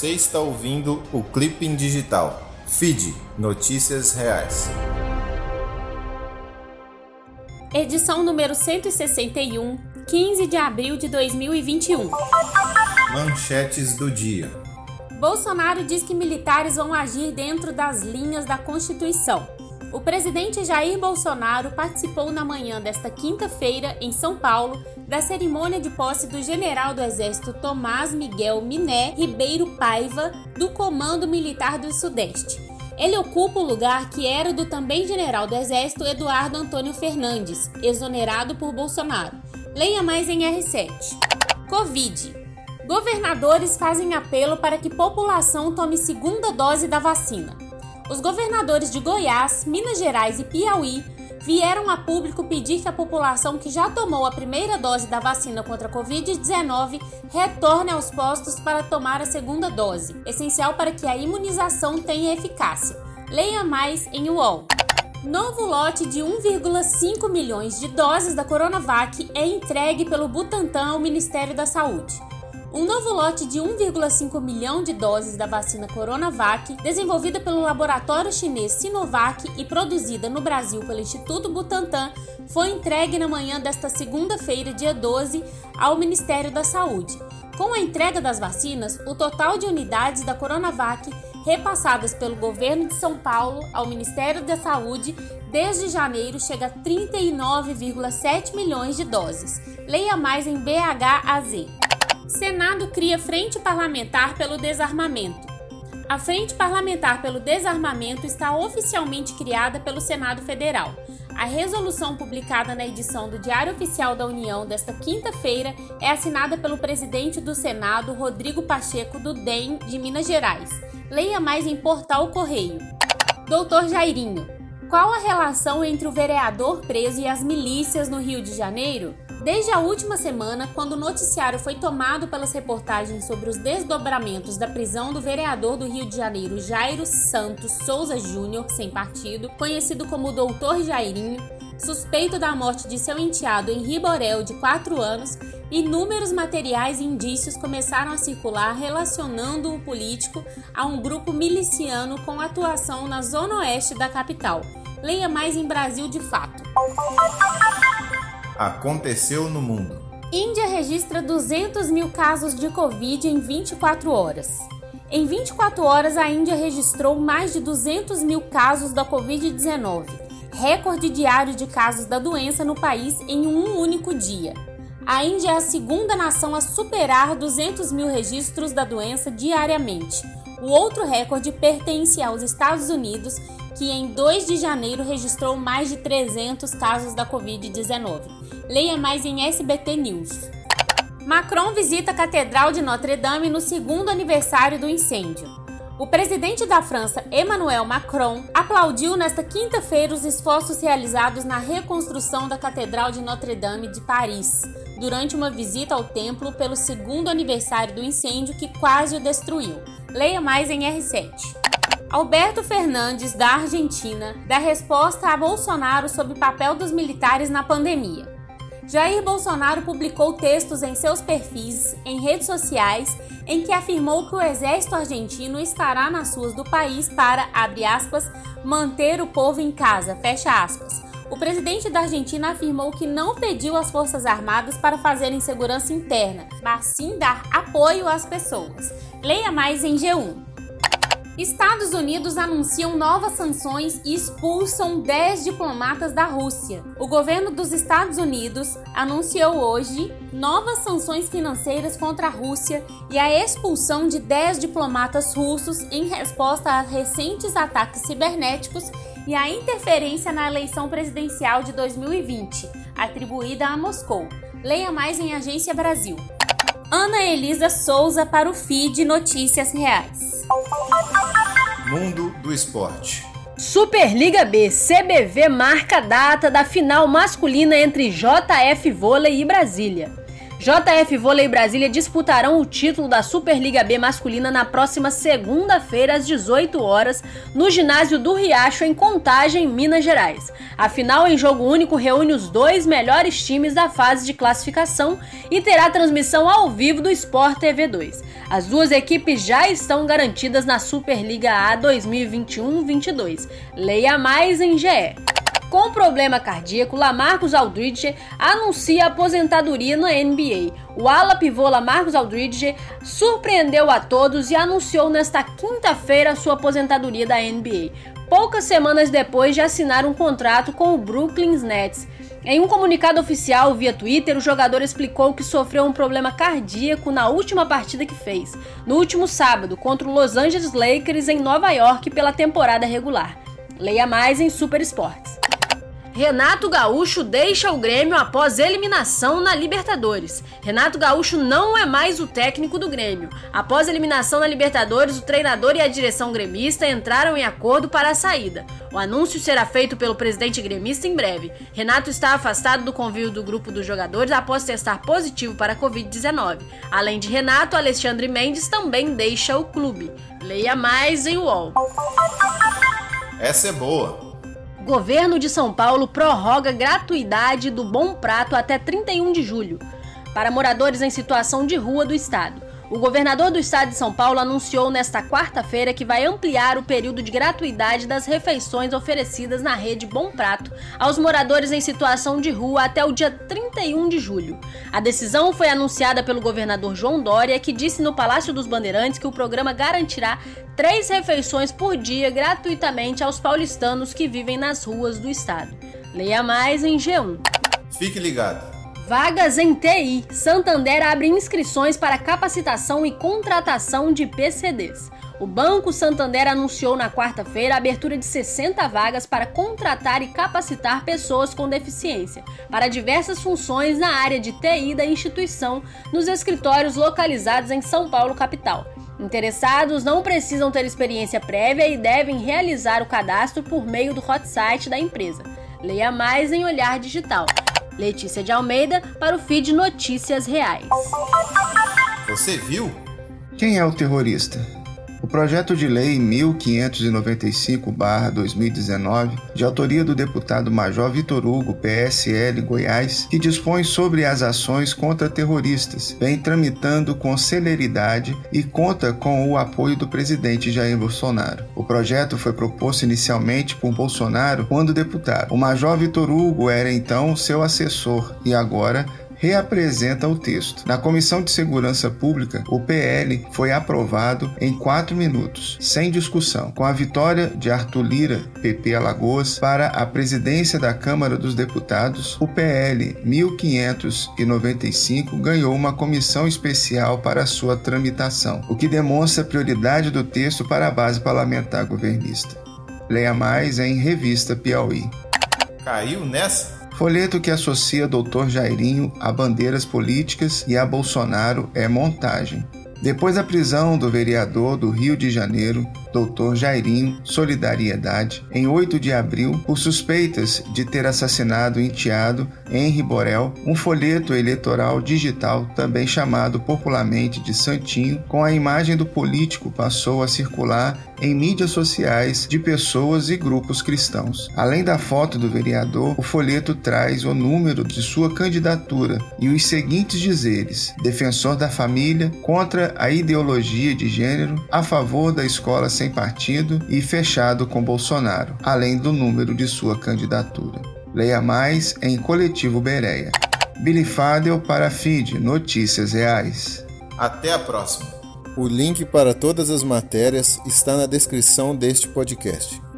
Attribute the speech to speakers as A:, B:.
A: Você está ouvindo o Clipping Digital. Feed Notícias Reais.
B: Edição número 161, 15 de abril de 2021.
A: Manchetes do dia.
B: Bolsonaro diz que militares vão agir dentro das linhas da Constituição. O presidente Jair Bolsonaro participou na manhã desta quinta-feira, em São Paulo, da cerimônia de posse do general do Exército Tomás Miguel Miné Ribeiro Paiva, do Comando Militar do Sudeste. Ele ocupa o lugar que era do também general do Exército Eduardo Antônio Fernandes, exonerado por Bolsonaro. Leia mais em R7. Covid. Governadores fazem apelo para que população tome segunda dose da vacina. Os governadores de Goiás, Minas Gerais e Piauí vieram a público pedir que a população que já tomou a primeira dose da vacina contra a Covid-19 retorne aos postos para tomar a segunda dose, essencial para que a imunização tenha eficácia. Leia mais em UOL. Novo lote de 1,5 milhões de doses da Coronavac é entregue pelo Butantan ao Ministério da Saúde. Um novo lote de 1,5 milhão de doses da vacina Coronavac, desenvolvida pelo laboratório chinês Sinovac e produzida no Brasil pelo Instituto Butantan, foi entregue na manhã desta segunda-feira, dia 12, ao Ministério da Saúde. Com a entrega das vacinas, o total de unidades da Coronavac repassadas pelo governo de São Paulo ao Ministério da Saúde desde janeiro chega a 39,7 milhões de doses. Leia mais em BHAZ. Senado cria Frente Parlamentar pelo Desarmamento. A Frente Parlamentar pelo Desarmamento está oficialmente criada pelo Senado Federal. A resolução publicada na edição do Diário Oficial da União desta quinta-feira é assinada pelo presidente do Senado, Rodrigo Pacheco, do DEM de Minas Gerais. Leia mais em Portal Correio. Doutor Jairinho, qual a relação entre o vereador preso e as milícias no Rio de Janeiro? Desde a última semana, quando o noticiário foi tomado pelas reportagens sobre os desdobramentos da prisão do vereador do Rio de Janeiro, Jairo Santos Souza Júnior, sem partido, conhecido como Doutor Jairinho, suspeito da morte de seu enteado Henri Borel, de 4 anos, inúmeros materiais e indícios começaram a circular relacionando o político a um grupo miliciano com atuação na zona oeste da capital. Leia mais em Brasil de Fato
A: aconteceu no mundo.
B: Índia registra 200 mil casos de Covid em 24 horas. Em 24 horas, a Índia registrou mais de 200 mil casos da Covid-19, recorde diário de casos da doença no país em um único dia. A Índia é a segunda nação a superar 200 mil registros da doença diariamente. O outro recorde pertence aos Estados Unidos, que em 2 de janeiro registrou mais de 300 casos da Covid-19. Leia mais em SBT News. Macron visita a Catedral de Notre-Dame no segundo aniversário do incêndio. O presidente da França, Emmanuel Macron, aplaudiu nesta quinta-feira os esforços realizados na reconstrução da Catedral de Notre-Dame de Paris, durante uma visita ao templo pelo segundo aniversário do incêndio que quase o destruiu. Leia mais em R7. Alberto Fernandes, da Argentina, dá resposta a Bolsonaro sobre o papel dos militares na pandemia. Jair Bolsonaro publicou textos em seus perfis em redes sociais em que afirmou que o exército argentino estará nas ruas do país para, abre aspas, manter o povo em casa, fecha aspas. O presidente da Argentina afirmou que não pediu às Forças Armadas para fazerem segurança interna, mas sim dar apoio às pessoas. Leia mais em G1. Estados Unidos anunciam novas sanções e expulsam 10 diplomatas da Rússia. O governo dos Estados Unidos anunciou hoje novas sanções financeiras contra a Rússia e a expulsão de 10 diplomatas russos em resposta a recentes ataques cibernéticos e a interferência na eleição presidencial de 2020, atribuída a Moscou. Leia mais em Agência Brasil. Ana Elisa Souza para o feed Notícias Reais.
A: Mundo do esporte.
C: Superliga B, CBV marca a data da final masculina entre JF Vôlei e Brasília.
D: JF Vôlei Brasília disputarão o título da Superliga B masculina na próxima segunda-feira às 18 horas no ginásio do Riacho em Contagem, Minas Gerais. A final em jogo único reúne os dois melhores times da fase de classificação e terá transmissão ao vivo do Sport TV 2. As duas equipes já estão garantidas na Superliga A 2021-22. Leia mais em GE. Com problema cardíaco, Lamarcus Aldridge anuncia aposentadoria na NBA. O ala pivô Lamarcus Aldridge surpreendeu a todos e anunciou nesta quinta-feira sua aposentadoria da NBA. Poucas semanas depois de assinar um contrato com o Brooklyn Nets. Em um comunicado oficial via Twitter, o jogador explicou que sofreu um problema cardíaco na última partida que fez, no último sábado, contra o Los Angeles Lakers em Nova York pela temporada regular. Leia mais em Super Sports. Renato Gaúcho deixa o Grêmio após eliminação na Libertadores. Renato Gaúcho não é mais o técnico do Grêmio. Após eliminação na Libertadores, o treinador e a direção gremista entraram em acordo para a saída. O anúncio será feito pelo presidente gremista em breve. Renato está afastado do convívio do grupo dos jogadores após testar positivo para a Covid-19. Além de Renato, Alexandre Mendes também deixa o clube. Leia mais em UOL.
A: Essa é boa.
D: Governo de São Paulo prorroga gratuidade do Bom Prato até 31 de julho para moradores em situação de rua do estado. O governador do estado de São Paulo anunciou nesta quarta-feira que vai ampliar o período de gratuidade das refeições oferecidas na rede Bom Prato aos moradores em situação de rua até o dia 31 de julho. A decisão foi anunciada pelo governador João Dória, que disse no Palácio dos Bandeirantes que o programa garantirá três refeições por dia gratuitamente aos paulistanos que vivem nas ruas do estado. Leia mais em G1.
A: Fique ligado.
D: Vagas em TI. Santander abre inscrições para capacitação e contratação de PCDs. O Banco Santander anunciou na quarta-feira a abertura de 60 vagas para contratar e capacitar pessoas com deficiência para diversas funções na área de TI da instituição nos escritórios localizados em São Paulo, capital. Interessados não precisam ter experiência prévia e devem realizar o cadastro por meio do hot site da empresa. Leia mais em Olhar Digital. Letícia de Almeida para o feed Notícias Reais.
A: Você viu?
C: Quem é o terrorista? O projeto de lei 1595-2019, de autoria do deputado Major Vitor Hugo, PSL Goiás, que dispõe sobre as ações contra terroristas, vem tramitando com celeridade e conta com o apoio do presidente Jair Bolsonaro. O projeto foi proposto inicialmente por Bolsonaro quando deputado. O Major Vitor Hugo era então seu assessor e agora reapresenta o texto. Na Comissão de Segurança Pública, o PL foi aprovado em quatro minutos, sem discussão, com a vitória de Arthur Lira, PP Alagoas, para a presidência da Câmara dos Deputados. O PL 1595 ganhou uma comissão especial para sua tramitação, o que demonstra a prioridade do texto para a base parlamentar governista. Leia mais em Revista Piauí.
A: Caiu nessa?
C: Folheto que associa Dr. Jairinho a bandeiras políticas e a Bolsonaro é montagem. Depois da prisão do vereador do Rio de Janeiro, Dr. Jairinho Solidariedade, em 8 de abril, por suspeitas de ter assassinado o enteado Henri Borel, um folheto eleitoral digital, também chamado popularmente de Santinho, com a imagem do político passou a circular em mídias sociais de pessoas e grupos cristãos. Além da foto do vereador, o folheto traz o número de sua candidatura e os seguintes dizeres: defensor da família, contra a ideologia de gênero, a favor da escola sem partido e fechado com Bolsonaro, além do número de sua candidatura. Leia mais em Coletivo Bereia. Billy Fadel para feed Notícias Reais.
A: Até a próxima. O link para todas as matérias está na descrição deste podcast.